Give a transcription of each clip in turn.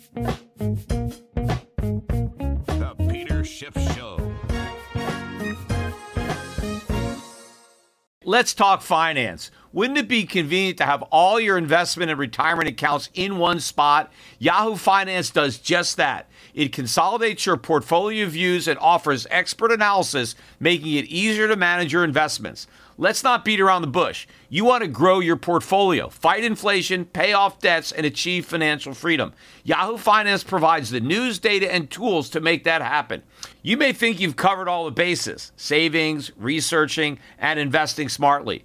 The Peter Schiff Show. Let's talk finance. Wouldn't it be convenient to have all your investment and retirement accounts in one spot? Yahoo Finance does just that. It consolidates your portfolio views and offers expert analysis, making it easier to manage your investments. Let's not beat around the bush. You want to grow your portfolio, fight inflation, pay off debts, and achieve financial freedom. Yahoo Finance provides the news, data, and tools to make that happen. You may think you've covered all the bases savings, researching, and investing smartly.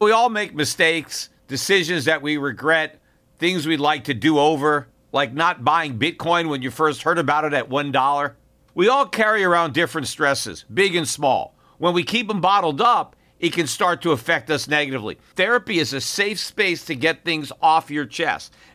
We all make mistakes, decisions that we regret, things we'd like to do over, like not buying Bitcoin when you first heard about it at $1. We all carry around different stresses, big and small. When we keep them bottled up, it can start to affect us negatively. Therapy is a safe space to get things off your chest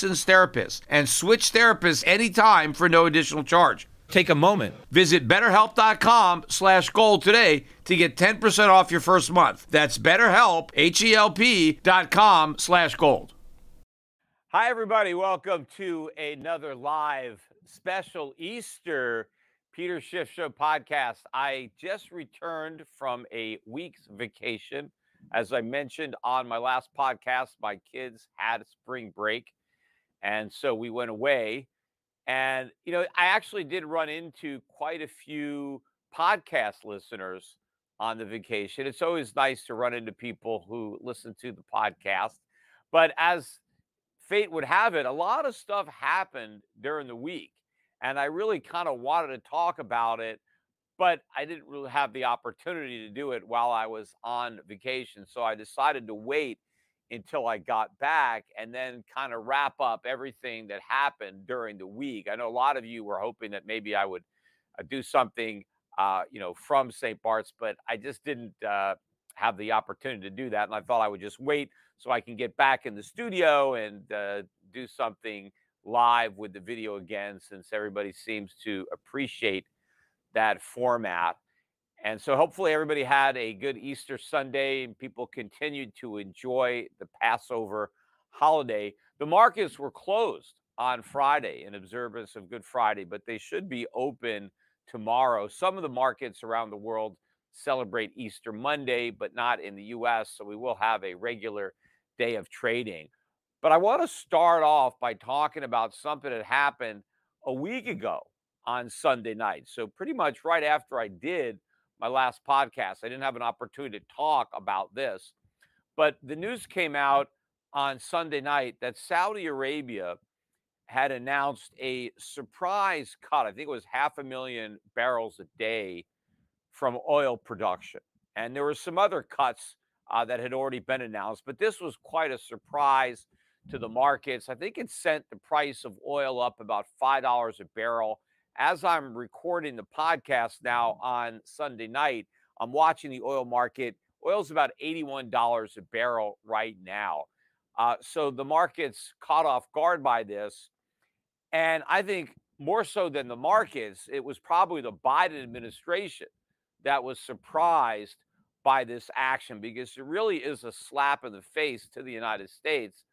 therapist and switch therapists anytime for no additional charge. Take a moment. Visit betterhelp.com slash gold today to get 10% off your first month. That's betterhelp, H-E-L-P dot com slash gold. Hi, everybody. Welcome to another live special Easter Peter Schiff Show podcast. I just returned from a week's vacation. As I mentioned on my last podcast, my kids had spring break. And so we went away. And, you know, I actually did run into quite a few podcast listeners on the vacation. It's always nice to run into people who listen to the podcast. But as fate would have it, a lot of stuff happened during the week. And I really kind of wanted to talk about it, but I didn't really have the opportunity to do it while I was on vacation. So I decided to wait until I got back and then kind of wrap up everything that happened during the week. I know a lot of you were hoping that maybe I would uh, do something, uh, you know, from St. Bart's, but I just didn't uh, have the opportunity to do that. And I thought I would just wait so I can get back in the studio and uh, do something live with the video again, since everybody seems to appreciate that format. And so hopefully everybody had a good Easter Sunday and people continued to enjoy the Passover holiday. The markets were closed on Friday in observance of Good Friday, but they should be open tomorrow. Some of the markets around the world celebrate Easter Monday, but not in the US. So we will have a regular day of trading. But I want to start off by talking about something that happened a week ago on Sunday night. So, pretty much right after I did my last podcast. I didn't have an opportunity to talk about this, but the news came out on Sunday night that Saudi Arabia had announced a surprise cut. I think it was half a million barrels a day from oil production. And there were some other cuts uh, that had already been announced, but this was quite a surprise to the markets. I think it sent the price of oil up about $5 a barrel as I'm recording the podcast now on Sunday night, I'm watching the oil market. Oil's about $81 a barrel right now. Uh, so the market's caught off guard by this. And I think more so than the markets, it was probably the Biden administration that was surprised by this action because it really is a slap in the face to the United States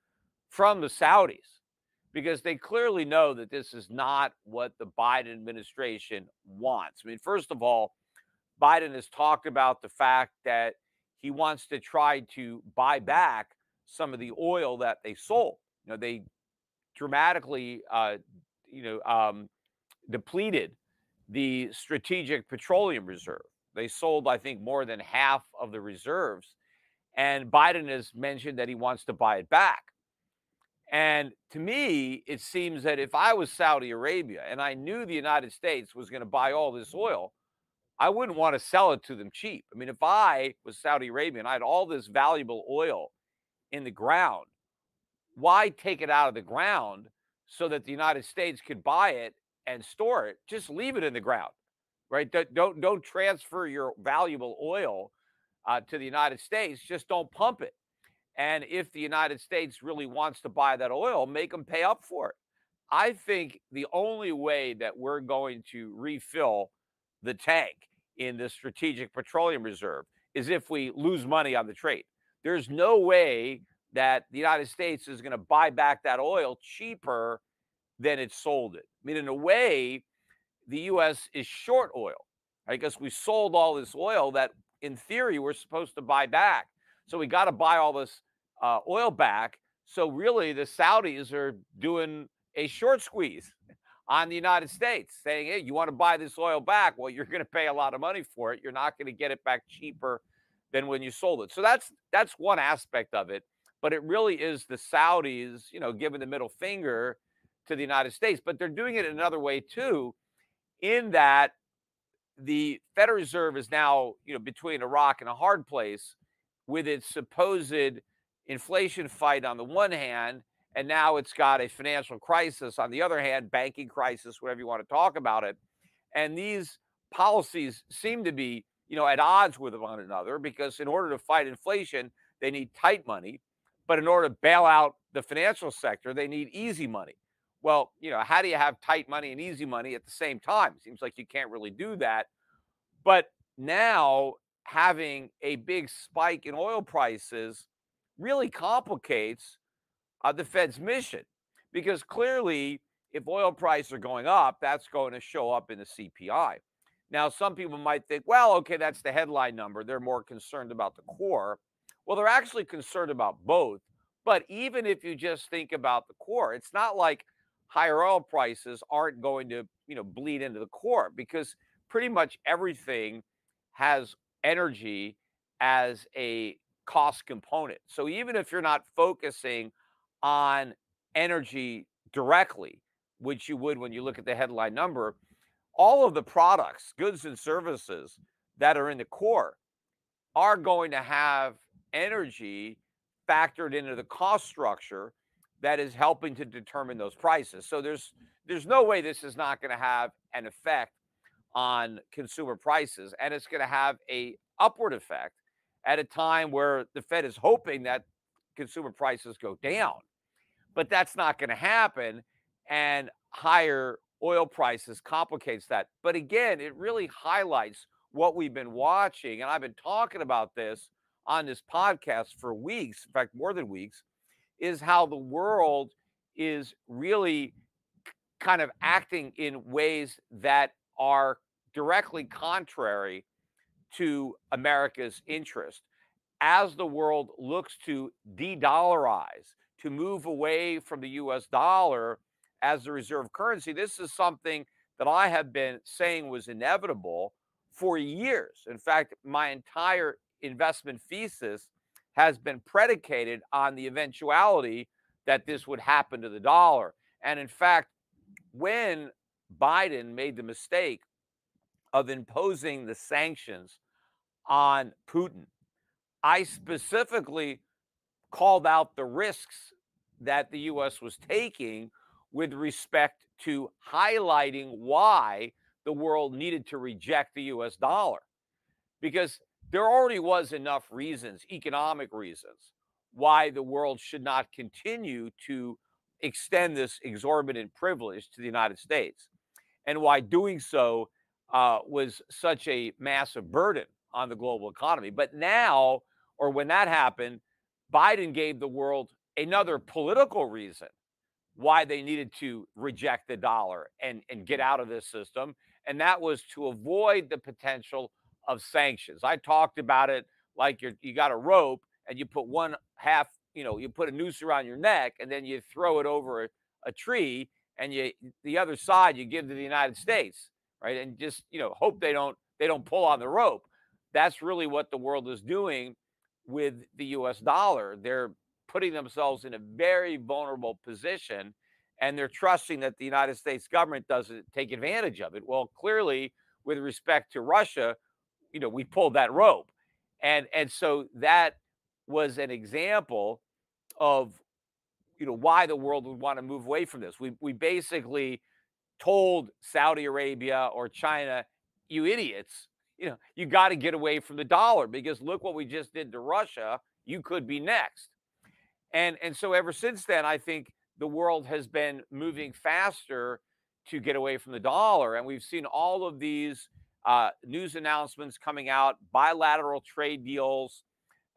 from the Saudis because they clearly know that this is not what the Biden administration wants. I mean, first of all, Biden has talked about the fact that he wants to try to buy back some of the oil that they sold. You know, they dramatically, uh, you know, um, depleted the strategic petroleum reserve. They sold, I think, more than half of the reserves. And Biden has mentioned that he wants to buy it back. And to me, it seems that if I was Saudi Arabia and I knew the United States was going to buy all this oil, I wouldn't want to sell it to them cheap. I mean, if I was Saudi Arabia and I had all this valuable oil in the ground, why take it out of the ground so that the United States could buy it and store it? Just leave it in the ground, right? Don't don't transfer your valuable oil uh, to the United States. Just don't pump it. And if the United States really wants to buy that oil, make them pay up for it. I think the only way that we're going to refill the tank in the strategic petroleum reserve is if we lose money on the trade. There's no way that the United States is going to buy back that oil cheaper than it sold it. I mean, in a way, the U.S. is short oil, right? Because we sold all this oil that, in theory, we're supposed to buy back. So we got to buy all this uh, oil back. So really, the Saudis are doing a short squeeze on the United States, saying, "Hey, you want to buy this oil back? Well, you're going to pay a lot of money for it. You're not going to get it back cheaper than when you sold it." So that's that's one aspect of it. But it really is the Saudis, you know, giving the middle finger to the United States. But they're doing it another way too, in that the Federal Reserve is now, you know, between a rock and a hard place with its supposed inflation fight on the one hand, and now it's got a financial crisis on the other hand, banking crisis, whatever you want to talk about it. And these policies seem to be, you know, at odds with one another because in order to fight inflation, they need tight money, but in order to bail out the financial sector, they need easy money. Well, you know, how do you have tight money and easy money at the same time? Seems like you can't really do that. But now having a big spike in oil prices really complicates uh, the Fed's mission because clearly, if oil prices are going up, that's going to show up in the CPI. Now, some people might think, well, okay, that's the headline number. They're more concerned about the core. Well, they're actually concerned about both. But even if you just think about the core, it's not like higher oil prices aren't going to, you know, bleed into the core because pretty much everything has energy as a cost component. So even if you're not focusing on energy directly, which you would when you look at the headline number, all of the products, goods and services that are in the core are going to have energy factored into the cost structure that is helping to determine those prices. So there's there's no way this is not going to have an effect on consumer prices and it's going to have a upward effect at a time where the Fed is hoping that consumer prices go down. But that's not going to happen. And higher oil prices complicates that. But again, it really highlights what we've been watching. And I've been talking about this on this podcast for weeks, in fact, more than weeks, is how the world is really kind of acting in ways that are directly contrary to America's interest. As the world looks to de dollarize, to move away from the US dollar as the reserve currency, this is something that I have been saying was inevitable for years. In fact, my entire investment thesis has been predicated on the eventuality that this would happen to the dollar. And in fact, when Biden made the mistake of imposing the sanctions on Putin. I specifically called out the risks that the U.S. was taking with respect to highlighting why the world needed to reject the U.S. dollar. Because there already was enough reasons, economic reasons, why the world should not continue to extend this exorbitant privilege to the United States, and why doing so uh, was such a massive burden on the global economy. But now, or when that happened, Biden gave the world another political reason why they needed to reject the dollar and, and get out of this system. And that was to avoid the potential of sanctions. I talked about it like you're, you got a rope and you put one half, you know, you put a noose around your neck and then you throw it over a, a tree and you the other side you give to the United States, right? And just you know hope they don't they don't pull on the rope. That's really what the world is doing with the U.S. dollar. They're putting themselves in a very vulnerable position, and they're trusting that the United States government doesn't take advantage of it. Well, clearly, with respect to Russia, you know we pulled that rope, and and so that was an example of you know why the world would want to move away from this. We we basically told Saudi Arabia or China, you idiots, you know, you got to get away from the dollar because look what we just did to Russia. You could be next. And and so ever since then, I think the world has been moving faster to get away from the dollar, and we've seen all of these uh, news announcements coming out, bilateral trade deals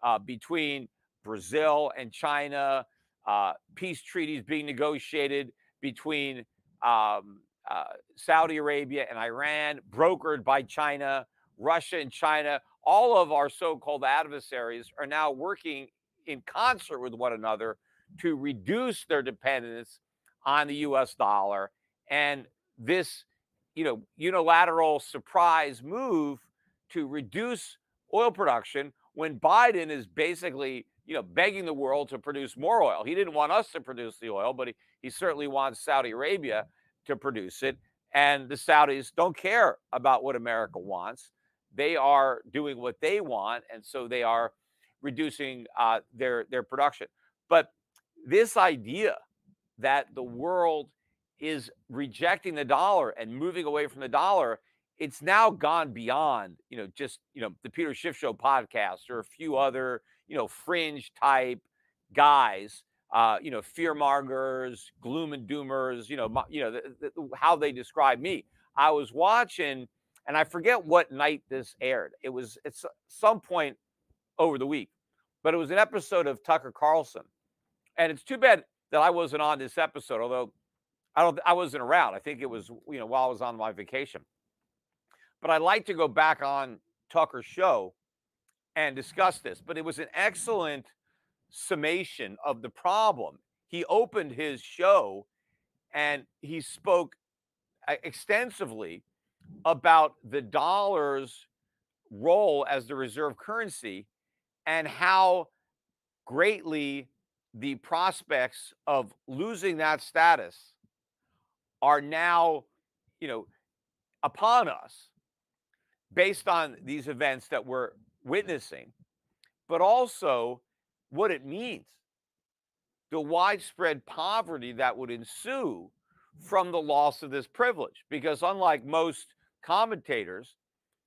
uh, between Brazil and China, uh, peace treaties being negotiated between um, uh, Saudi Arabia and Iran, brokered by China, Russia and China. All of our so called adversaries are now working in concert with one another to reduce their dependence on the US dollar. And this, you know, unilateral surprise move to reduce oil production when Biden is basically you know, begging the world to produce more oil. He didn't want us to produce the oil, but he, he certainly wants Saudi Arabia to produce it. And the Saudis don't care about what America wants. They are doing what they want, and so they are reducing uh, their their production. But this idea that the world is rejecting the dollar and moving away from the dollar, it's now gone beyond you know just you know the Peter Schiff Show podcast or a few other you know, fringe type guys, uh, you know, fear mongers, gloom and doomers, you know, you know, the, the, how they describe me. I was watching, and I forget what night this aired. It was at some point over the week, but it was an episode of Tucker Carlson, and it's too bad that I wasn't on this episode. Although I don't, I wasn't around. I think it was you know while I was on my vacation. But I'd like to go back on Tucker's show and discuss this, but it was an excellent summation of the problem. He opened his show and he spoke uh, extensively about the dollar's role as the reserve currency and how greatly the prospects of losing that status are now, you know, upon us based on these events that we're witnessing, but also what it means the widespread poverty that would ensue from the loss of this privilege. Because unlike most commentators,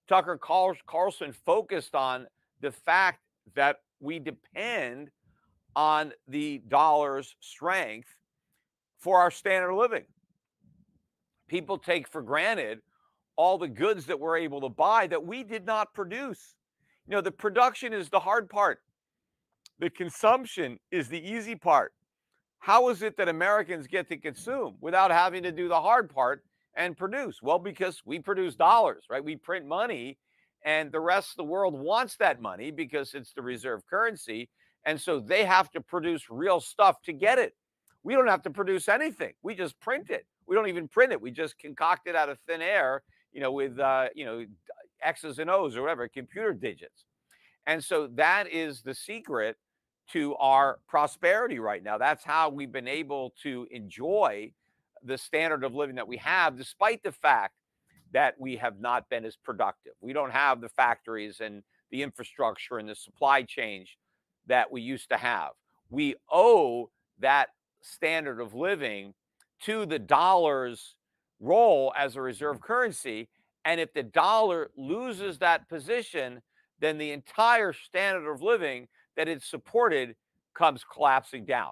Tucker Carlson focused on the fact that we depend on the dollar's strength for our standard of living. People take for granted all the goods that we're able to buy that we did not produce. You know, the production is the hard part. The consumption is the easy part. How is it that Americans get to consume without having to do the hard part and produce? Well, because we produce dollars, right? We print money, and the rest of the world wants that money because it's the reserve currency. And so they have to produce real stuff to get it. We don't have to produce anything. We just print it. We don't even print it. We just concoct it out of thin air, you know, with uh, you know X's and O's or whatever, computer digits. And so that is the secret to our prosperity right now. That's how we've been able to enjoy the standard of living that we have, despite the fact that we have not been as productive. We don't have the factories and the infrastructure and the supply chain that we used to have. We owe that standard of living to the dollar's role as a reserve currency and if the dollar loses that position, then the entire standard of living that it supported comes collapsing down.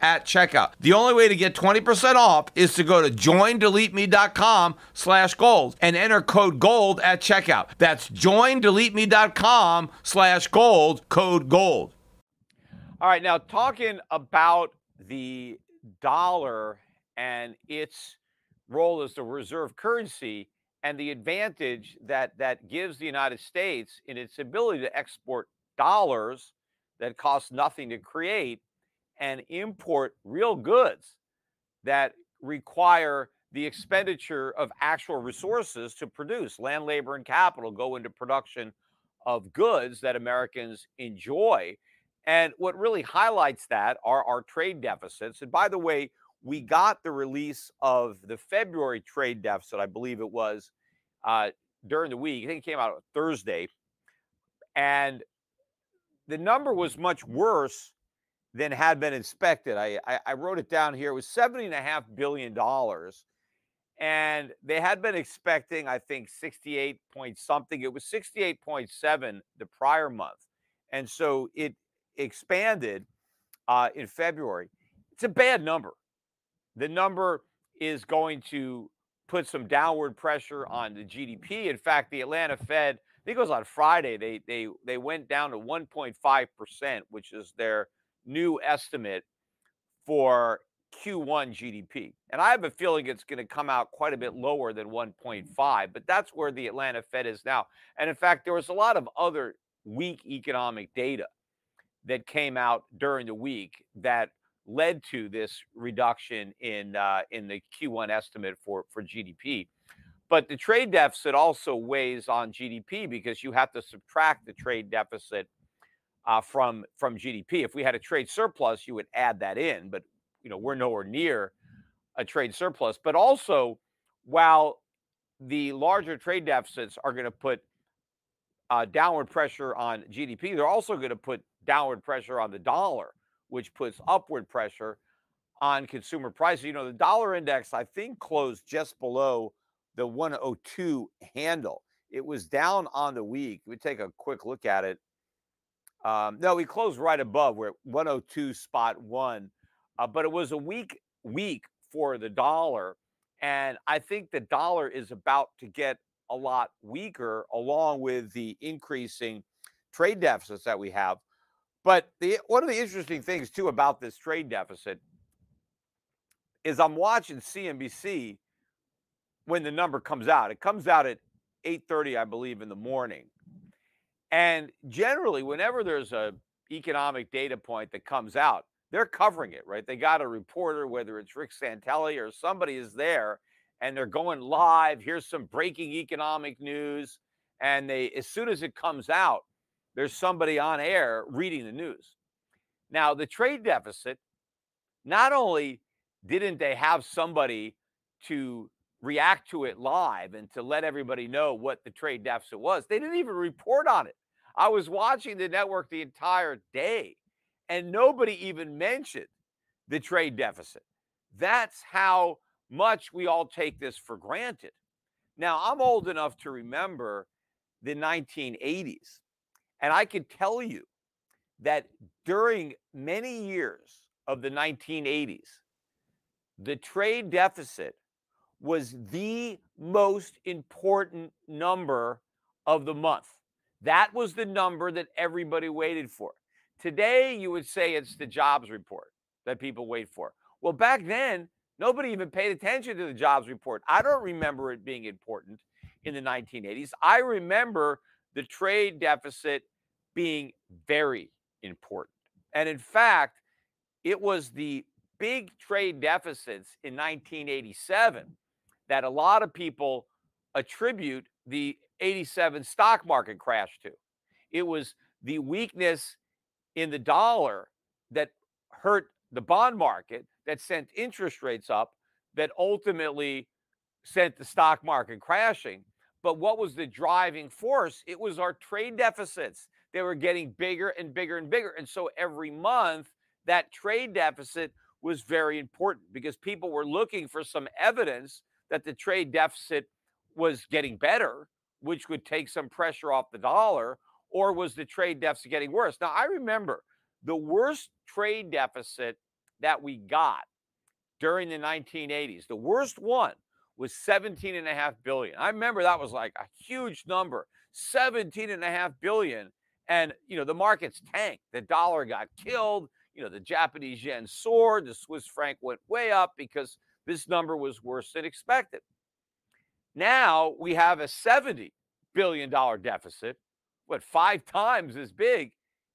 at checkout. The only way to get 20% off is to go to joindeleteme.com slash gold and enter code GOLD at checkout. That's joindeleteme.com slash gold, code GOLD. All right, now talking about the dollar and its role as the reserve currency and the advantage that that gives the United States in its ability to export dollars that cost nothing to create and import real goods that require the expenditure of actual resources to produce land labor and capital go into production of goods that Americans enjoy and what really highlights that are our trade deficits and by the way we got the release of the February trade deficit, I believe it was, uh, during the week. I think it came out Thursday. And the number was much worse than had been inspected. I, I, I wrote it down here. It was $70.5 billion. And they had been expecting, I think, 68 point something. It was 68.7 the prior month. And so it expanded uh, in February. It's a bad number the number is going to put some downward pressure on the GDP. In fact, the Atlanta Fed, I think it was on Friday, they they they went down to 1.5%, which is their new estimate for Q1 GDP. And I have a feeling it's going to come out quite a bit lower than 1.5, but that's where the Atlanta Fed is now. And in fact, there was a lot of other weak economic data that came out during the week that led to this reduction in uh, in the Q1 estimate for for GDP. But the trade deficit also weighs on GDP because you have to subtract the trade deficit uh, from from GDP. If we had a trade surplus, you would add that in, but you know we're nowhere near a trade surplus. But also, while the larger trade deficits are going to put uh, downward pressure on GDP, they're also going to put downward pressure on the dollar which puts upward pressure on consumer prices. You know, the dollar index, I think, closed just below the 102 handle. It was down on the week. We take a quick look at it. Um, no, we closed right above. We're at 102 spot one, uh, but it was a weak week for the dollar, and I think the dollar is about to get a lot weaker, along with the increasing trade deficits that we have. But the one of the interesting things too about this trade deficit is I'm watching CNBC when the number comes out. It comes out at 8:30, I believe, in the morning. And generally, whenever there's a economic data point that comes out, they're covering it, right? They got a reporter, whether it's Rick Santelli or somebody is there, and they're going live. Here's some breaking economic news. And they, as soon as it comes out, there's somebody on air reading the news. Now, the trade deficit, not only didn't they have somebody to react to it live and to let everybody know what the trade deficit was, they didn't even report on it. I was watching the network the entire day and nobody even mentioned the trade deficit. That's how much we all take this for granted. Now, I'm old enough to remember the 1980s and I can tell you that during many years of the 1980s, the trade deficit was the most important number of the month. That was the number that everybody waited for. Today, you would say it's the jobs report that people wait for. Well, back then, nobody even paid attention to the jobs report. I don't remember it being important in the 1980s. I remember the trade deficit being very important. And in fact, it was the big trade deficits in 1987 that a lot of people attribute the 87 stock market crash to. It was the weakness in the dollar that hurt the bond market that sent interest rates up that ultimately sent the stock market crashing. But what was the driving force? It was our trade deficits. They were getting bigger and bigger and bigger. And so every month, that trade deficit was very important because people were looking for some evidence that the trade deficit was getting better, which would take some pressure off the dollar, or was the trade deficit getting worse? Now, I remember the worst trade deficit that we got during the 1980s, the worst one was 17 and a half billion. I remember that was like a huge number, 17 and a half billion. And, you know, the markets tanked. The dollar got killed. You know, the Japanese yen soared. The Swiss franc went way up because this number was worse than expected. Now we have a $70 billion deficit, what, five times as big,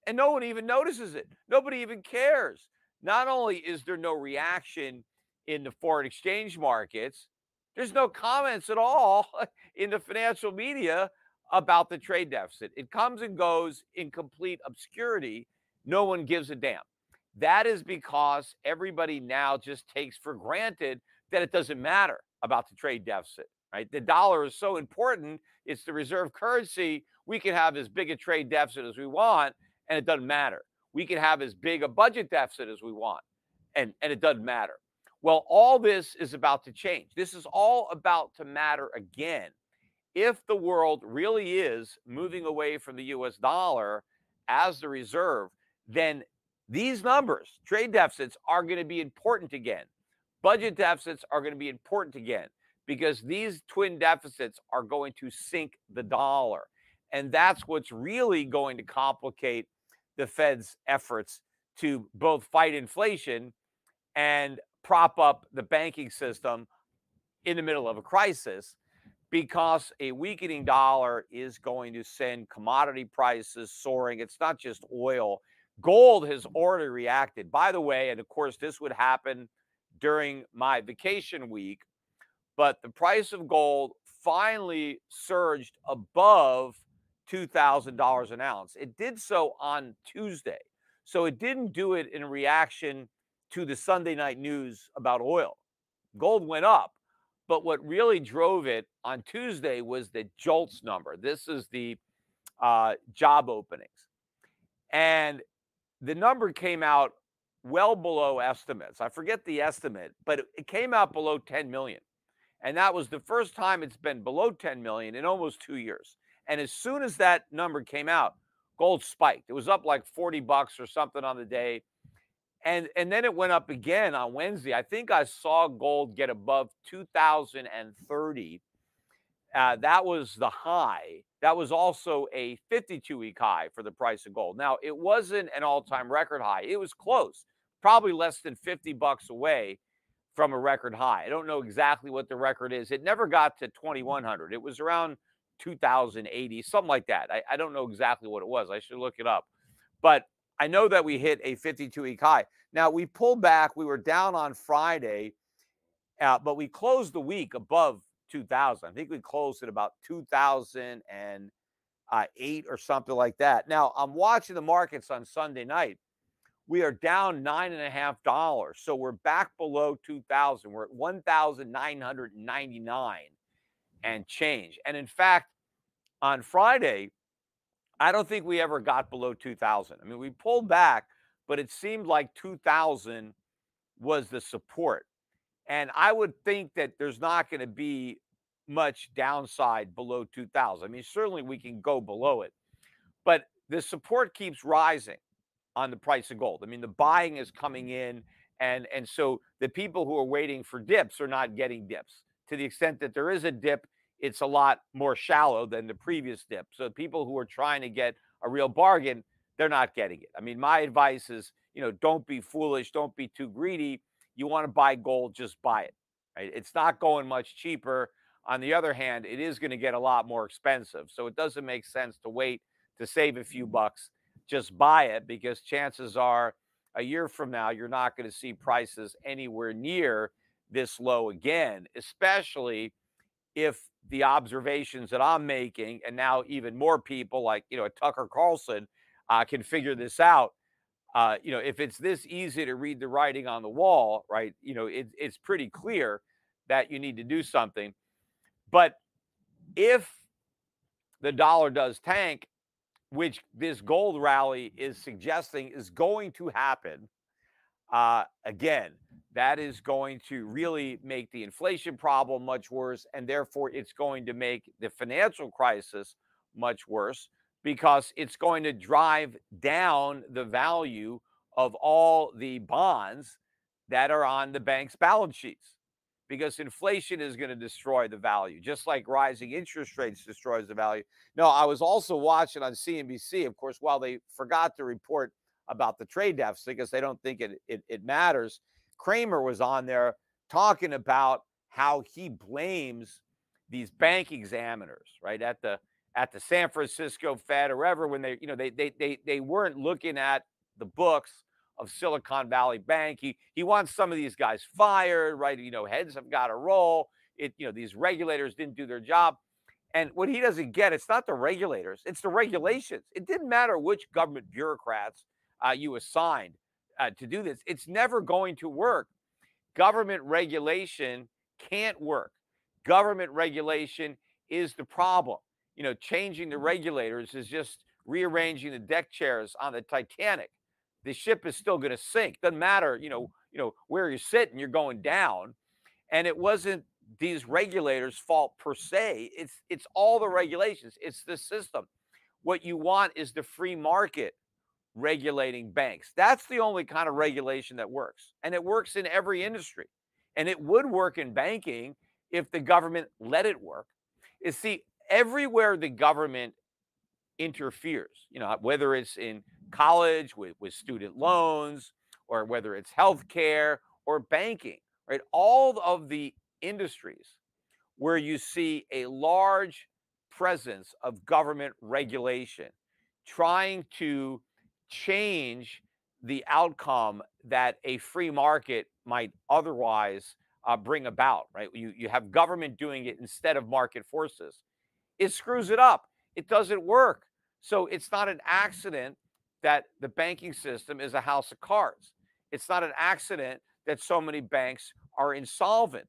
and no one even notices it. Nobody even cares. Not only is there no reaction in the foreign exchange markets, there's no comments at all in the financial media about the trade deficit. It comes and goes in complete obscurity. No one gives a damn. That is because everybody now just takes for granted that it doesn't matter about the trade deficit, right? The dollar is so important. It's the reserve currency. We can have as big a trade deficit as we want, and it doesn't matter. We can have as big a budget deficit as we want, and, and it doesn't matter. Well, all this is about to change. This is all about to matter again. If the world really is moving away from the US dollar as the reserve, then these numbers, trade deficits, are going to be important again. Budget deficits are going to be important again because these twin deficits are going to sink the dollar. And that's what's really going to complicate the Fed's efforts to both fight inflation and prop up the banking system in the middle of a crisis because a weakening dollar is going to send commodity prices soaring. It's not just oil. Gold has already reacted. By the way, and of course, this would happen during my vacation week, but the price of gold finally surged above $2,000 an ounce. It did so on Tuesday. So it didn't do it in reaction to the Sunday night news about oil. Gold went up, but what really drove it on Tuesday was the JOLTS number. This is the uh, job openings. And the number came out well below estimates. I forget the estimate, but it came out below 10 million. And that was the first time it's been below 10 million in almost two years. And as soon as that number came out, gold spiked. It was up like 40 bucks or something on the day and and then it went up again on Wednesday. I think I saw gold get above 2030. Uh, that was the high. That was also a 52 week high for the price of gold. Now, it wasn't an all time record high. It was close, probably less than 50 bucks away from a record high. I don't know exactly what the record is. It never got to 2100. It was around 2080, something like that. I, I don't know exactly what it was. I should look it up. But I know that we hit a 52 week high. Now we pulled back. We were down on Friday, uh, but we closed the week above 2000. I think we closed at about 2008 or something like that. Now I'm watching the markets on Sunday night. We are down nine and a half dollars. So we're back below 2000. We're at 1,999 and change. And in fact, on Friday, I don't think we ever got below 2000. I mean, we pulled back, but it seemed like 2000 was the support. And I would think that there's not going to be much downside below 2000. I mean, certainly we can go below it, but the support keeps rising on the price of gold. I mean, the buying is coming mm-hmm. in and and so the people who are waiting for dips are not getting dips. To the extent that there is a dip, it's a lot more shallow than the previous dip. So people who are trying to get a real bargain, they're not getting it. I mean, my advice is, you know, don't be foolish, don't be too greedy. You want to buy gold, just buy it. Right? It's not going much cheaper. On the other hand, it is going to get a lot more expensive. So it doesn't make sense to wait to save a few bucks. Just buy it because chances are a year from now, you're not going to see prices anywhere near this low again, especially if the observations that I'm making, and now even more people like you know Tucker Carlson uh, can figure this out. Uh, you know, if it's this easy to read the writing on the wall, right? You know, it, it's pretty clear that you need to do something. But if the dollar does tank, which this gold rally is suggesting is going to happen, uh, again, that is going to really make the inflation problem much worse. And therefore, it's going to make the financial crisis much worse because it's going to drive down the value of all the bonds that are on the bank's balance sheets because inflation is going to destroy the value just like rising interest rates destroys the value. No i was also watching on cnbc of course while they forgot to report about the trade deficit because they don't think it, it, it matters Cramer was on there talking about how he blames these bank examiners right at the at the San Francisco Fed or wherever when they, you know, they they they they weren't looking at the books of Silicon Valley Bank. He he wants some of these guys fired, right? You know, heads have got to roll. It, you know, these regulators didn't do their job. And what he doesn't get, it's not the regulators, it's the regulations. It didn't matter which government bureaucrats uh, you assigned uh, to do this. It's never going to work. Government regulation can't work. Government regulation is the problem you know, changing the mm-hmm. regulators is just rearranging the deck chairs on the Titanic. The ship is still going to sink. Doesn't matter, you know, mm-hmm. you know where you're sitting, you're going down. And it wasn't these regulators' fault per se. It's it's all the regulations. It's the system. What you want is the free market regulating banks. That's the only kind of regulation that works. And it works in every industry. And it would work in banking if the government let it work. Is see, everywhere the government interferes, you know, whether it's in college with, with student loans or whether it's healthcare or banking, right? All of the industries where you see a large presence of government regulation trying to change the outcome that a free market might otherwise uh, bring about, right? You, you have government doing it instead of market forces it screws it up. It doesn't work. So it's not an accident that the banking system is a house of cards. It's not an accident that so many banks are insolvent.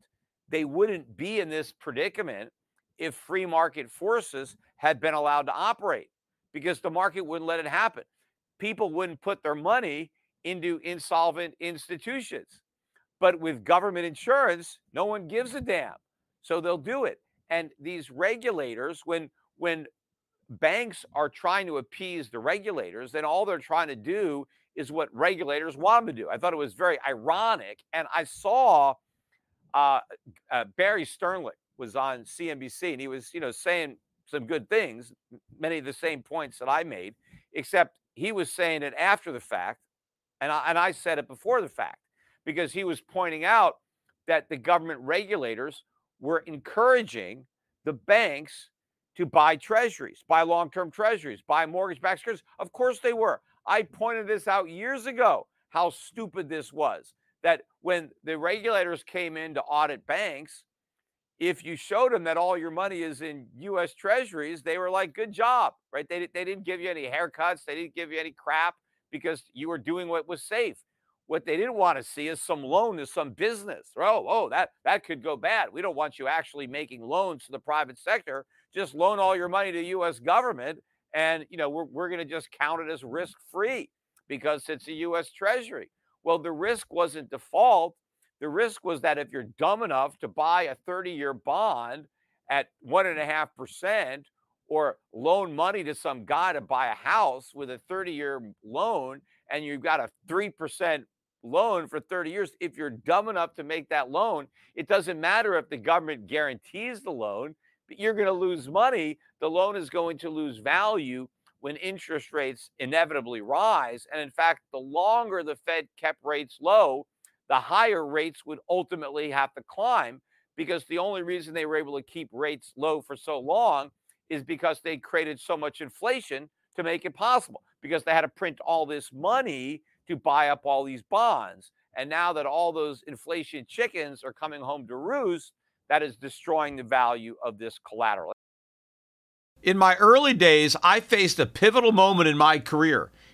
They wouldn't be in this predicament if free market forces had been allowed to operate because the market wouldn't let it happen. People wouldn't put their money into insolvent institutions. But with government insurance, no one gives a damn. So they'll do it. And these regulators, when when banks are trying to appease the regulators, then all they're trying to do is what regulators want them to do. I thought it was very ironic. And I saw uh, uh, Barry Sternlicht was on CNBC and he was, you know, saying some good things, many of the same points that I made, except he was saying it after the fact. And I, and I said it before the fact because he was pointing out that the government regulators were encouraging the banks to buy treasuries, buy long term treasuries, buy mortgage backed securities. Of course they were. I pointed this out years ago how stupid this was. That when the regulators came in to audit banks, if you showed them that all your money is in US treasuries, they were like, good job, right? They, they didn't give you any haircuts, they didn't give you any crap because you were doing what was safe. What they didn't want to see is some loan to some business. Oh, oh, that that could go bad. We don't want you actually making loans to the private sector. Just loan all your money to the U.S. government, and you know we're we're going to just count it as risk free because it's a U.S. Treasury. Well, the risk wasn't default. The risk was that if you're dumb enough to buy a 30-year bond at one and a half percent or loan money to some guy to buy a house with a 30 year loan and you've got a 3% loan for 30 years, if you're dumb enough to make that loan, it doesn't matter if the government guarantees the loan, but you're going to lose money. The loan is going to lose value when interest rates inevitably rise. And in fact, the longer the Fed kept rates low, the higher rates would ultimately have to climb because the only reason they were able to keep rates low for so long is because they created so much inflation to make it possible because they had to print all this money to buy up all these bonds. And now that all those inflation chickens are coming home to roost, that is destroying the value of this collateral. In my early days, I faced a pivotal moment in my career.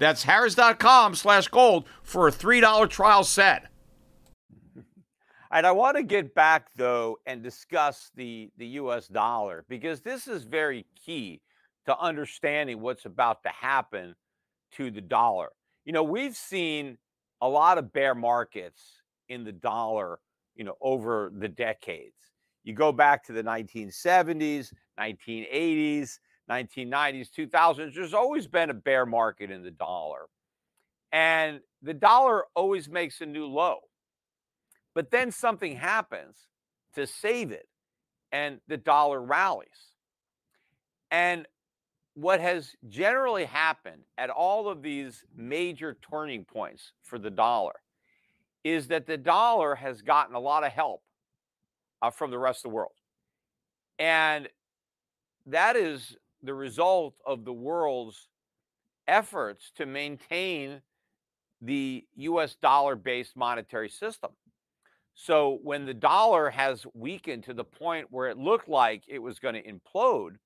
That's harrys.com slash gold for a $3 trial set. And I want to get back though and discuss the the US dollar because this is very key to understanding what's about to happen to the dollar. You know, we've seen a lot of bear markets in the dollar, you know, over the decades. You go back to the 1970s, 1980s, 1990s, 2000s, there's always been a bear market in the dollar. And the dollar always makes a new low. But then something happens to save it, and the dollar rallies. And what has generally happened at all of these major turning points for the dollar is that the dollar has gotten a lot of help uh, from the rest of the world. And that is the result of the world's efforts to maintain the US dollar based monetary system. So when the dollar has weakened to the point where it looked like it was going to implode,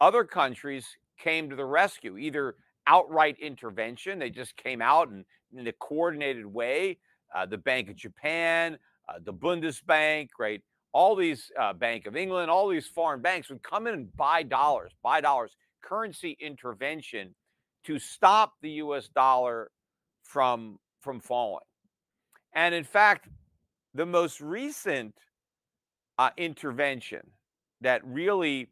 other countries came to the rescue, either outright intervention, they just came out and in a coordinated way, uh, the Bank of Japan, uh, the Bundesbank, right? All these uh, Bank of England, all these foreign banks would come in and buy dollars, buy dollars, currency intervention to stop the US dollar from from falling. And in fact, the most recent uh, intervention that really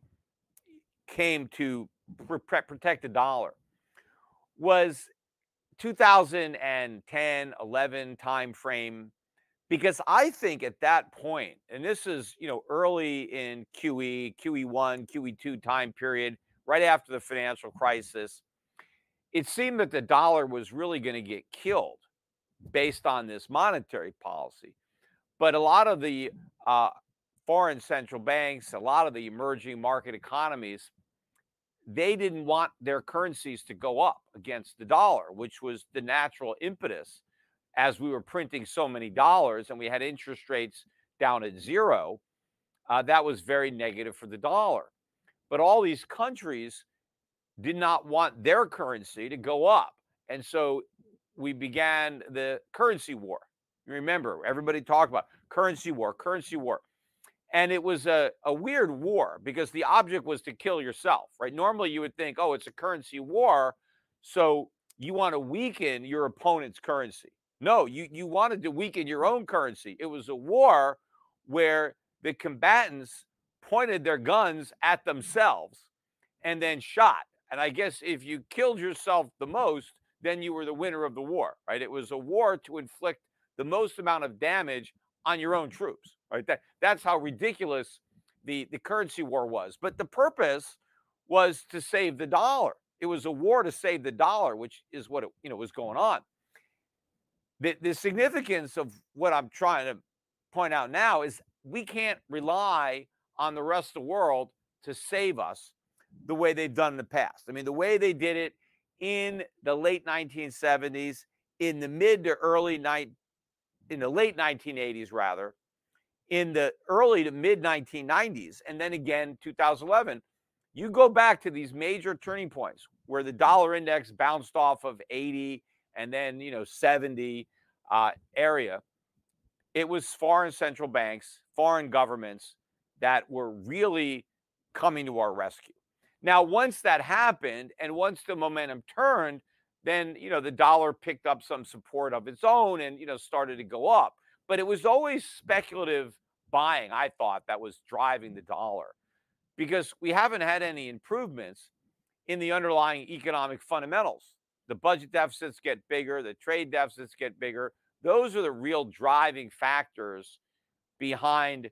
came to protect the dollar was 2010 11 time frame because i think at that point and this is you know early in qe qe1 qe2 time period right after the financial crisis it seemed that the dollar was really going to get killed based on this monetary policy. But a lot of the uh, foreign central banks a lot of the emerging market economies they didn't want their currencies to go up against the dollar, which was the natural impetus as we were printing so many dollars and we had interest rates down at zero. Uh, that was very negative for the dollar. But all these countries did not want their currency to go up. And so we began the currency war. You Remember, everybody talked about currency war, currency war. And it was a, a weird war because the object was to kill yourself, right? Normally you would think, oh, it's a currency war. So you want to weaken your opponent's currency. No, you, you wanted to weaken your own currency. It was a war where the combatants pointed their guns at themselves and then shot. And I guess if you killed yourself the most, then you were the winner of the war, right? It was a war to inflict the most amount of damage on your own troops right? That that's how ridiculous the the currency war was. But the purpose was to save the dollar. It was a war to save the dollar, which is what it, you know was going on. The, the significance of what I'm trying to point out now is we can't rely on the rest of the world to save us the way they've done in the past. I mean, the way they did it in the late 1970s, in the mid to early night, in the late 1980s rather, in the early to mid 1990s and then again 2011 you go back to these major turning points where the dollar index bounced off of 80 and then you know 70 uh, area it was foreign central banks foreign governments that were really coming to our rescue now once that happened and once the momentum turned then you know the dollar picked up some support of its own and you know started to go up. But it was always speculative buying, I thought, that was driving the dollar because we haven't had any improvements in the underlying economic fundamentals. The budget deficits get bigger, the trade deficits get bigger. Those are the real driving factors behind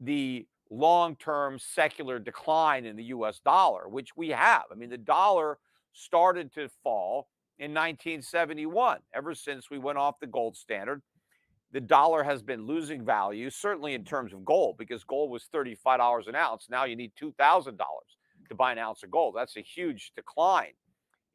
the long term secular decline in the US dollar, which we have. I mean, the dollar started to fall in 1971. Ever since we went off the gold standard, the dollar has been losing value, certainly in terms of gold, because gold was $35 an ounce. Now you need $2,000 to buy an ounce of gold. That's a huge decline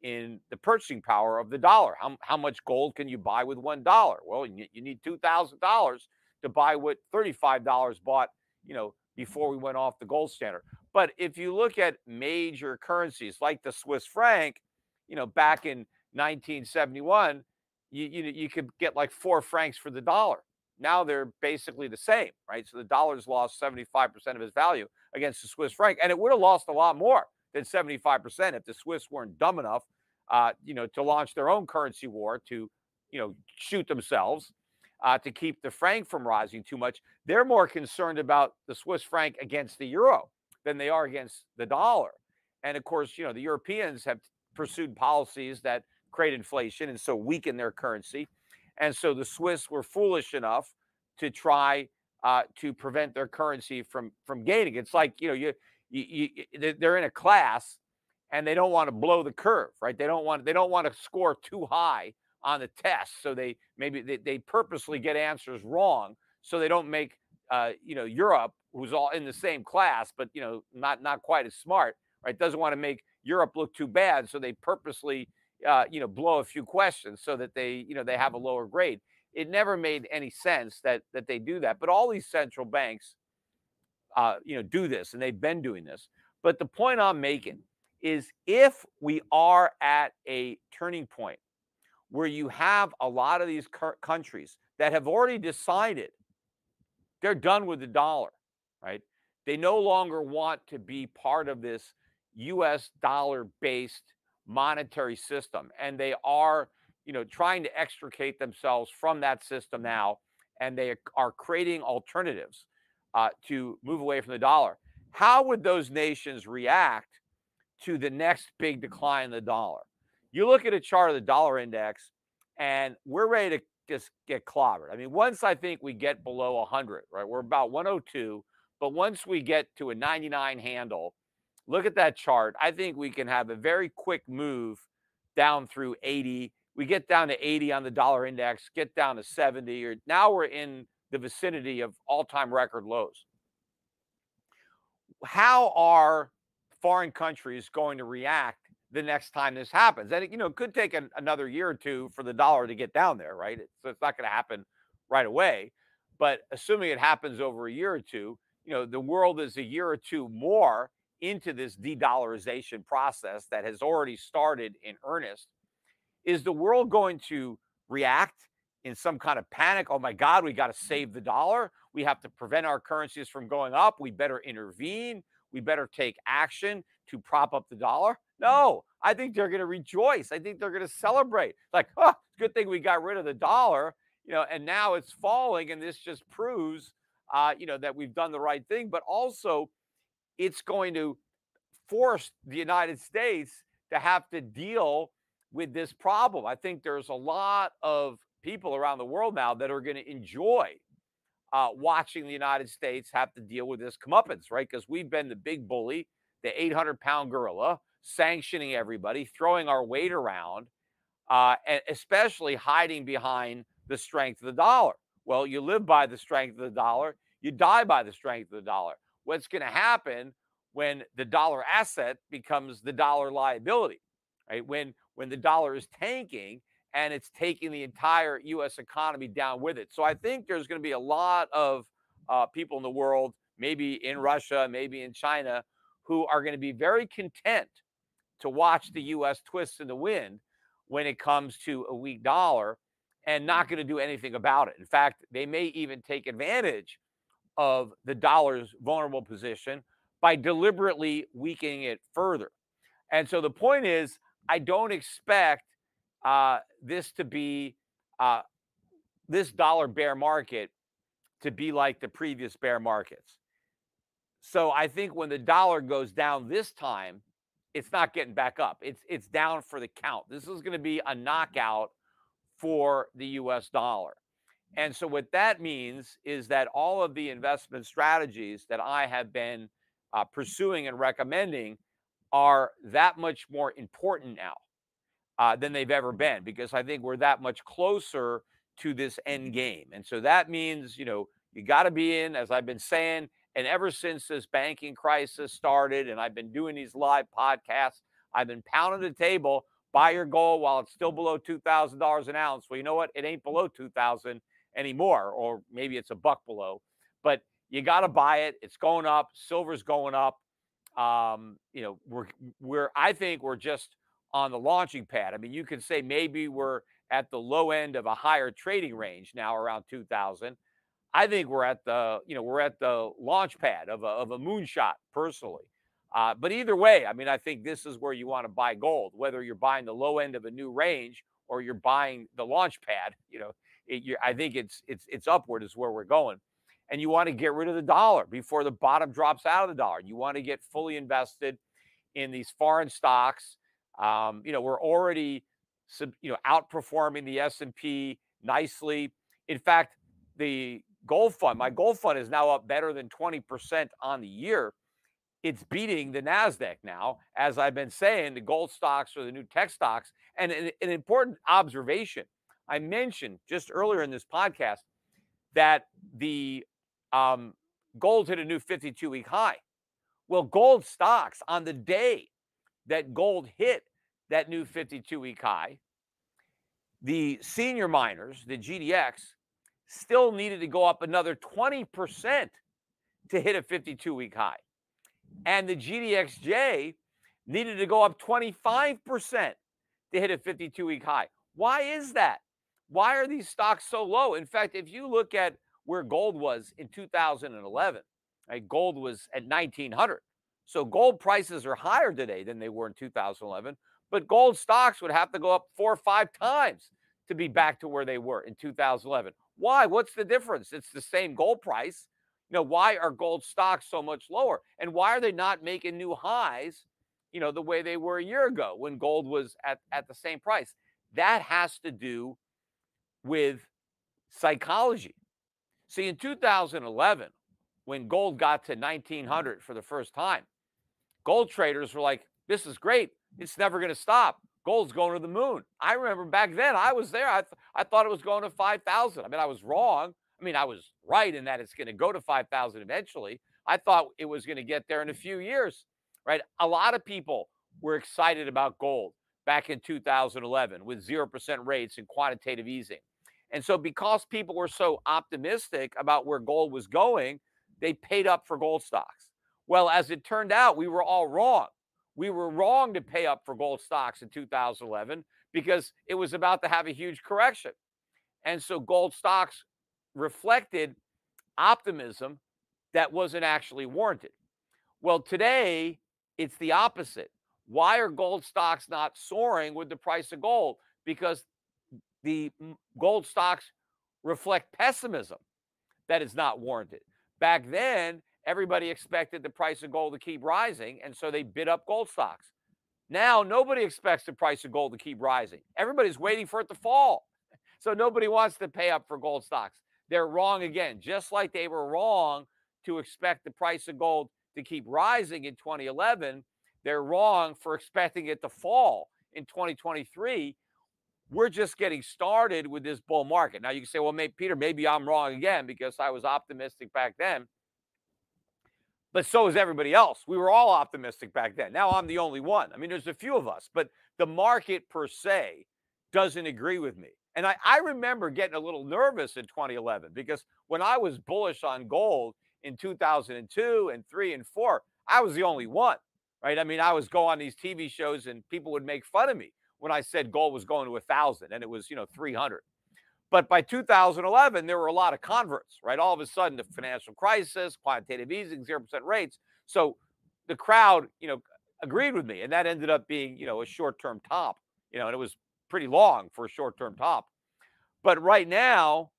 in the purchasing power of the dollar. How, how much gold can you buy with $1? Well, you, you need $2,000 to buy what $35 bought, you know, before we went off the gold standard. But if you look at major currencies like the Swiss franc, you know, back in 1971, you, you, you could get like four francs for the dollar. Now they're basically the same, right? So the dollar's lost 75% of its value against the Swiss franc, and it would have lost a lot more than 75% if the Swiss weren't dumb enough, uh, you know, to launch their own currency war to, you know, shoot themselves uh, to keep the franc from rising too much. They're more concerned about the Swiss franc against the euro than they are against the dollar. And of course, you know, the Europeans have pursued policies that create inflation and so weaken their currency. And so the Swiss were foolish enough to try uh, to prevent their currency from from gaining. It's like you know you, you, you they're in a class and they don't want to blow the curve, right? They don't want they don't want to score too high on the test, so they maybe they, they purposely get answers wrong so they don't make uh, you know Europe, who's all in the same class but you know not not quite as smart, right? Doesn't want to make Europe look too bad, so they purposely uh, you know, blow a few questions so that they, you know, they have a lower grade. It never made any sense that that they do that. But all these central banks, uh, you know, do this, and they've been doing this. But the point I'm making is, if we are at a turning point where you have a lot of these countries that have already decided they're done with the dollar, right? They no longer want to be part of this U.S. dollar based monetary system and they are you know trying to extricate themselves from that system now and they are creating alternatives uh, to move away from the dollar how would those nations react to the next big decline in the dollar you look at a chart of the dollar index and we're ready to just get clobbered i mean once i think we get below 100 right we're about 102 but once we get to a 99 handle look at that chart. I think we can have a very quick move down through 80. We get down to 80 on the dollar index, get down to 70, or now we're in the vicinity of all-time record lows. How are foreign countries going to react the next time this happens? And you know, it could take an, another year or two for the dollar to get down there, right? So it's not going to happen right away. But assuming it happens over a year or two, you know, the world is a year or two more into this de dollarization process that has already started in earnest, is the world going to react in some kind of panic? Oh my God, we got to save the dollar. We have to prevent our currencies from going up. We better intervene. We better take action to prop up the dollar. No, I think they're going to rejoice. I think they're going to celebrate. Like, oh, good thing we got rid of the dollar, you know, and now it's falling. And this just proves, uh, you know, that we've done the right thing. But also, it's going to force the United States to have to deal with this problem. I think there's a lot of people around the world now that are going to enjoy uh, watching the United States have to deal with this comeuppance, right? Because we've been the big bully, the 800 pound gorilla, sanctioning everybody, throwing our weight around, uh, and especially hiding behind the strength of the dollar. Well, you live by the strength of the dollar, you die by the strength of the dollar what's going to happen when the dollar asset becomes the dollar liability, right? When when the dollar is tanking and it's taking the entire U.S. economy down with it. So I think there's going to be a lot of uh, people in the world, maybe in Russia, maybe in China, who are going to be very content to watch the U.S. twist in the wind when it comes to a weak dollar and not going to do anything about it. In fact, they may even take advantage of the dollar's vulnerable position by deliberately weakening it further. And so the point is, I don't expect uh, this to be uh, this dollar bear market to be like the previous bear markets. So I think when the dollar goes down this time, it's not getting back up. It's it's down for the count. This is going to be a knockout for the US dollar. And so what that means is that all of the investment strategies that I have been uh, pursuing and recommending are that much more important now uh, than they've ever been because I think we're that much closer to this end game. And so that means, you know, you got to be in, as I've been saying, and ever since this banking crisis started, and I've been doing these live podcasts, I've been pounding the table, buy your gold while it's still below $2,000 an ounce. Well, you know what? It ain't below 2000 anymore, or maybe it's a buck below, but you got to buy it. It's going up. Silver's going up. Um, you know, we're, we're, I think we're just on the launching pad. I mean, you can say maybe we're at the low end of a higher trading range now around 2000. I think we're at the, you know, we're at the launch pad of a, of a moonshot personally. Uh, but either way, I mean, I think this is where you want to buy gold, whether you're buying the low end of a new range or you're buying the launch pad. You know, it, I think it's it's it's upward is where we're going, and you want to get rid of the dollar before the bottom drops out of the dollar. You want to get fully invested in these foreign stocks. Um, you know, we're already, you know, outperforming the S and P nicely. In fact, the gold fund. My gold fund is now up better than 20% on the year. It's beating the NASDAQ now. As I've been saying, the gold stocks are the new tech stocks. And an, an important observation I mentioned just earlier in this podcast that the um, gold hit a new 52 week high. Well, gold stocks on the day that gold hit that new 52 week high, the senior miners, the GDX, still needed to go up another 20% to hit a 52 week high. And the GDXJ needed to go up 25% to hit a 52 week high. Why is that? Why are these stocks so low? In fact, if you look at where gold was in 2011, right, gold was at 1900. So gold prices are higher today than they were in 2011, but gold stocks would have to go up four or five times to be back to where they were in 2011. Why? What's the difference? It's the same gold price. You know, why are gold stocks so much lower? And why are they not making new highs, you know, the way they were a year ago when gold was at, at the same price? That has to do with psychology. See, in 2011, when gold got to 1900 for the first time, gold traders were like, this is great. It's never going to stop gold's going to the moon. I remember back then I was there. I, th- I thought it was going to 5,000. I mean, I was wrong. I mean, I was right in that it's going to go to 5,000 eventually. I thought it was going to get there in a few years, right? A lot of people were excited about gold back in 2011 with 0% rates and quantitative easing. And so, because people were so optimistic about where gold was going, they paid up for gold stocks. Well, as it turned out, we were all wrong we were wrong to pay up for gold stocks in 2011 because it was about to have a huge correction. And so gold stocks reflected optimism that wasn't actually warranted. Well, today it's the opposite. Why are gold stocks not soaring with the price of gold? Because the gold stocks reflect pessimism that is not warranted. Back then, everybody expected the price of gold to keep rising, and so they bid up gold stocks. Now, nobody expects the price of gold to keep rising. Everybody's waiting for it to fall. So nobody wants to pay up for gold stocks. They're wrong again, just like they were wrong to expect the price of gold to keep rising in 2011. They're wrong for expecting it to fall in 2023. We're just getting started with this bull market. Now, you can say, well, maybe, Peter, maybe I'm wrong again because I was optimistic back then but so is everybody else. We were all optimistic back then. Now I'm the only one. I mean, there's a few of us, but the market per se doesn't agree with me. And I, I remember getting a little nervous in 2011 because when I was bullish on gold in 2002 and three and four, I was the only one, right? I mean, I was go on these TV shows and people would make fun of me when I said gold was going to a thousand and it was, you know, 300. But by 2011, there were a lot of converts, right? All of a sudden, the financial crisis, quantitative easing, 0% rates. So the crowd, you know, agreed with me. And that ended up being, you know, a short term top, you know, and it was pretty long for a short-term top. But right now,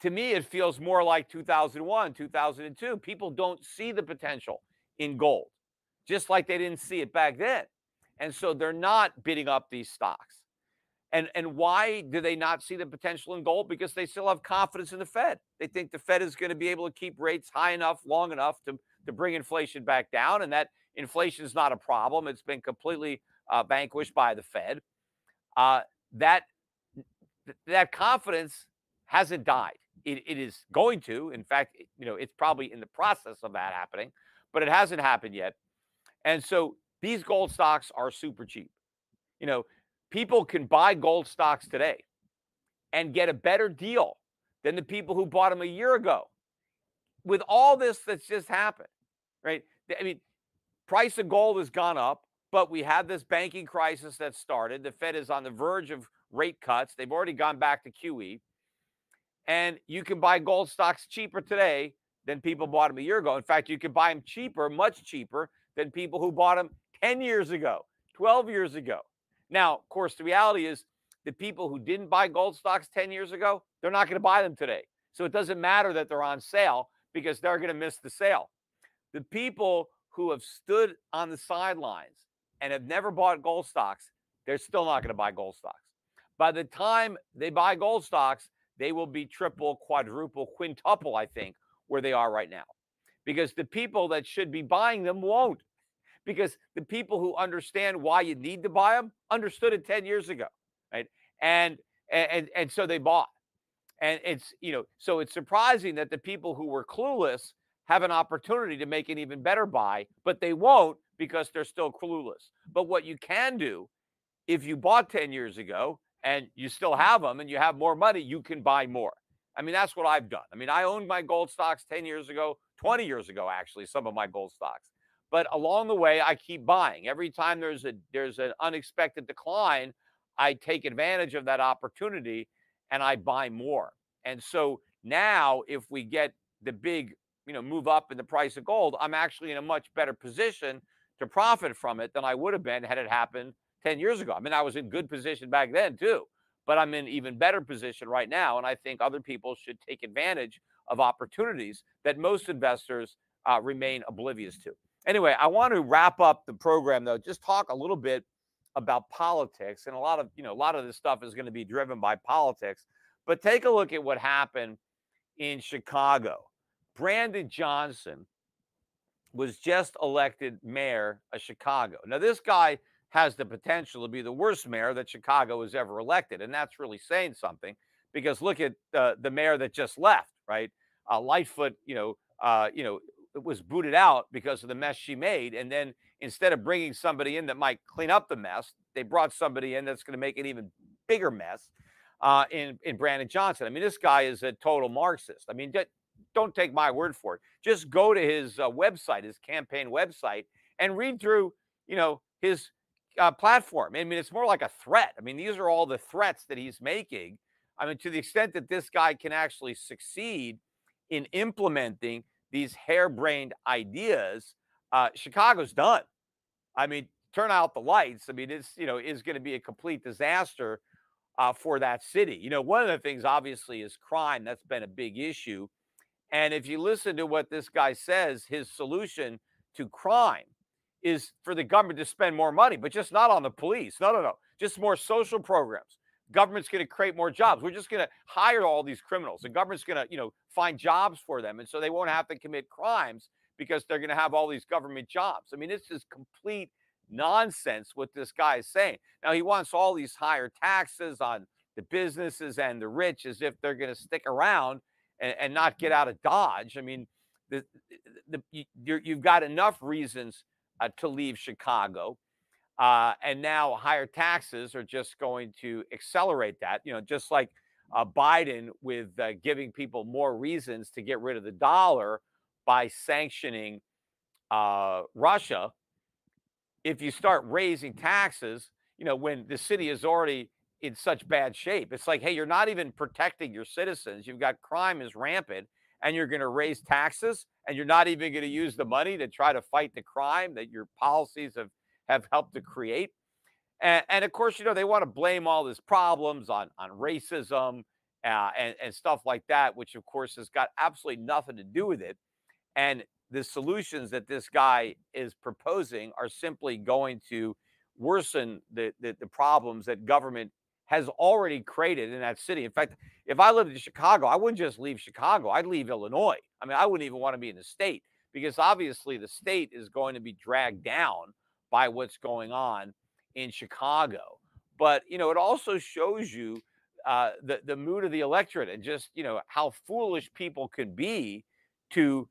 to me, it feels more like 2001, 2002. People don't see the potential in gold, just like they didn't see it back then. And so they're not bidding up these stocks. And, and why do they not see the potential in gold? Because they still have confidence in the Fed. They think the Fed is going to be able to keep rates high enough, long enough to, to bring inflation back down, and that inflation is not a problem. It's been completely uh, vanquished by the Fed. Uh, that that confidence hasn't died. It, it is going to. In fact, you know, it's probably in the process of that happening, but it hasn't happened yet. And so these gold stocks are super cheap. You know, people can buy gold stocks today and get a better deal than the people who bought them a year ago. With all this that's just happened, right? I mean, price of gold has gone up, but we have this banking crisis that started. The Fed is on the verge of rate cuts. They've already gone back to QE. And you can buy gold stocks cheaper today than people bought them a year ago. In fact, you can buy them cheaper, much cheaper than people who bought them 10 years ago, 12 years ago. Now, of course, the reality is the people who didn't buy gold stocks 10 years ago, they're not going to buy them today. So it doesn't matter that they're on sale because they're going to miss the sale. The people who have stood on the sidelines and have never bought gold stocks, they're still not going to buy gold stocks. By the time they buy gold stocks, they will be triple, quadruple, quintuple, I think, where they are right now. Because the people that should be buying them won't because the people who understand why you need to buy them understood it 10 years ago right? And and and so they bought. And it's you know so it's surprising that the people who were clueless have an opportunity to make an even better buy but they won't because they're still clueless. But what you can do if you bought 10 years ago and you still have them and you have more money you can buy more. I mean that's what i've done. I mean i owned my gold stocks 10 years ago 20 years ago actually some of my gold stocks but along the way, I keep buying. Every time there's a there's an unexpected decline, I take advantage of that opportunity and I buy more. And so now, if we get the big you know move up in the price of gold, I'm actually in a much better position to profit from it than I would have been had it happened 10 years ago. I mean, I was in good position back then too, but I'm in even better position right now. And I think other people should take advantage of opportunities that most investors uh, remain oblivious to. Anyway, I want to wrap up the program though, just talk a little bit about politics. And a lot of, you know, a lot of this stuff is going to be driven by politics. But take a look at what happened in Chicago. Brandon Johnson was just elected mayor of Chicago. Now, this guy has the potential to be the worst mayor that Chicago has ever elected. And that's really saying something because look at uh, the mayor that just left, right? Uh, Lightfoot, you know, uh, you know, was booted out because of the mess she made. And then instead of bringing somebody in that might clean up the mess, they brought somebody in that's going to make an even bigger mess uh, in, in Brandon Johnson. I mean, this guy is a total Marxist. I mean, don't take my word for it. Just go to his uh, website, his campaign website, and read through, you know, his uh, platform. I mean, it's more like a threat. I mean, these are all the threats that he's making. I mean, to the extent that this guy can actually succeed in implementing these harebrained ideas, uh, Chicago's done. I mean, turn out the lights. I mean, it's you know is going to be a complete disaster uh, for that city. You know, one of the things obviously is crime. That's been a big issue. And if you listen to what this guy says, his solution to crime is for the government to spend more money, but just not on the police. No, no, no. Just more social programs, government's going to create more jobs. We're just going to hire all these criminals. The government's going to, you know, find jobs for them. And so they won't have to commit crimes because they're going to have all these government jobs. I mean, this is complete nonsense what this guy is saying. Now, he wants all these higher taxes on the businesses and the rich as if they're going to stick around and, and, not get out of Dodge. I mean, the, the, you, you've got enough reasons uh, to leave Chicago. Uh, and now higher taxes are just going to accelerate that. You know, just like uh, Biden with uh, giving people more reasons to get rid of the dollar by sanctioning uh, Russia. If you start raising taxes, you know, when the city is already in such bad shape, it's like, hey, you're not even protecting your citizens. You've got crime is rampant, and you're going to raise taxes, and you're not even going to use the money to try to fight the crime that your policies have have helped to create. And, and of course, you know, they want to blame all these problems on, on racism uh, and, and stuff like that, which of course has got absolutely nothing to do with it. And the solutions that this guy is proposing are simply going to worsen the, the, the problems that government has already created in that city. In fact, if I lived in Chicago, I wouldn't just leave Chicago, I'd leave Illinois. I mean, I wouldn't even want to be in the state because obviously the state is going to be dragged down by what's going on in Chicago. But, you know, it also shows you uh, the, the mood of the electorate and just, you know, how foolish people can be to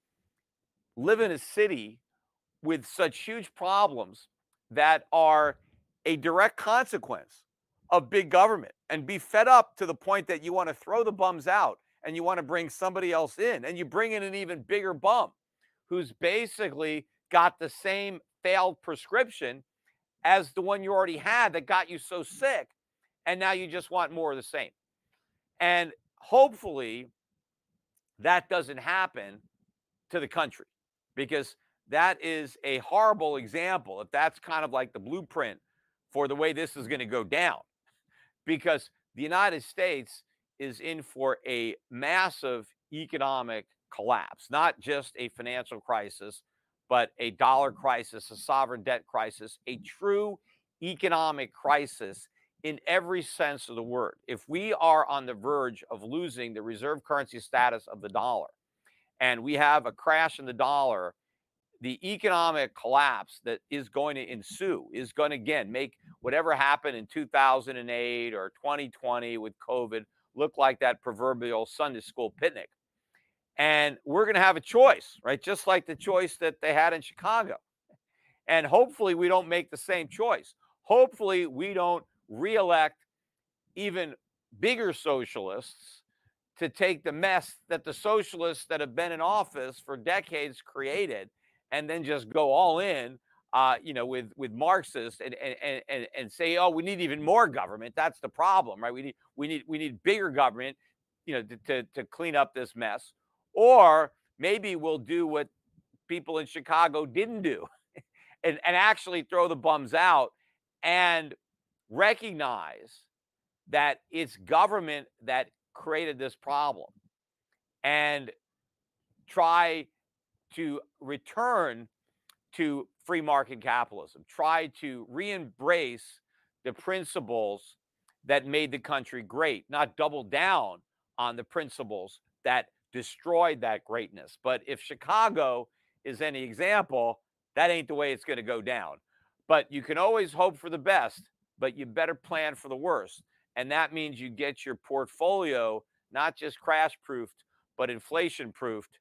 live in a city with such huge problems that are a direct consequence of big government and be fed up to the point that you want to throw the bums out and you want to bring somebody else in and you bring in an even bigger bum who's basically got the same failed prescription as the one you already had that got you so sick and now you just want more of the same. And hopefully that doesn't happen to the country because that is a horrible example if that's kind of like the blueprint for the way this is going to go down because the United States is in for a massive economic collapse, not just a financial crisis, but a dollar mm-hmm. crisis, a sovereign debt crisis, a true economic crisis in every sense of the word. If we are on the verge of losing the reserve currency status of the dollar and we have a crash in the dollar the economic collapse that is going to ensue is going to again make whatever happened in 2008 or 2020 with COVID look like that proverbial Sunday school picnic. And we're going to have a choice, right? Just like the choice that they had in Chicago. And hopefully we don't make the same choice. Hopefully we don't reelect even bigger socialists to take the mess that the socialists that have been in office for decades created and then just go all in uh, you know, with with Marxists and, and and and say, oh, we need even more government. That's the problem, right? We need we need we need bigger government, you know, to to, to clean up this mess. Or maybe we'll do what people in Chicago didn't do, and and actually throw the bums out and recognize that it's government that created this problem, and try to return to free market capitalism, try to re embrace the principles that made the country great, not double down on the principles that destroyed that greatness. But if Chicago is any example, that ain't the way it's going to go down. But you can always hope for the best, but you better plan for the worst. And that means you get your portfolio not just crash proofed, but inflation proofed.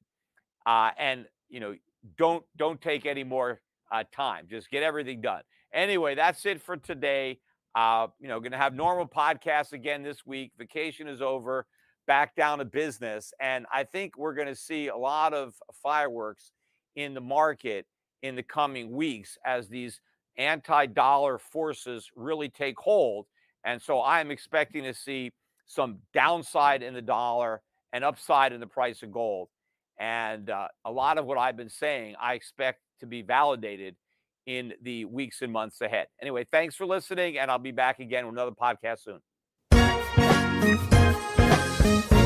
Uh, and you know, don't don't take any more uh, time. Just get everything done. Anyway, that's it for today. Uh, you know, going to have normal podcasts again this week. Vacation is over. Back down to business, and I think we're going to see a lot of fireworks in the market in the coming weeks as these anti-dollar forces really take hold. And so I'm expecting to see some downside in the dollar and upside in the price of gold. And uh, a lot of what I've been saying, I expect to be validated in the weeks and months ahead. Anyway, thanks for listening, and I'll be back again with another podcast soon. Thank you.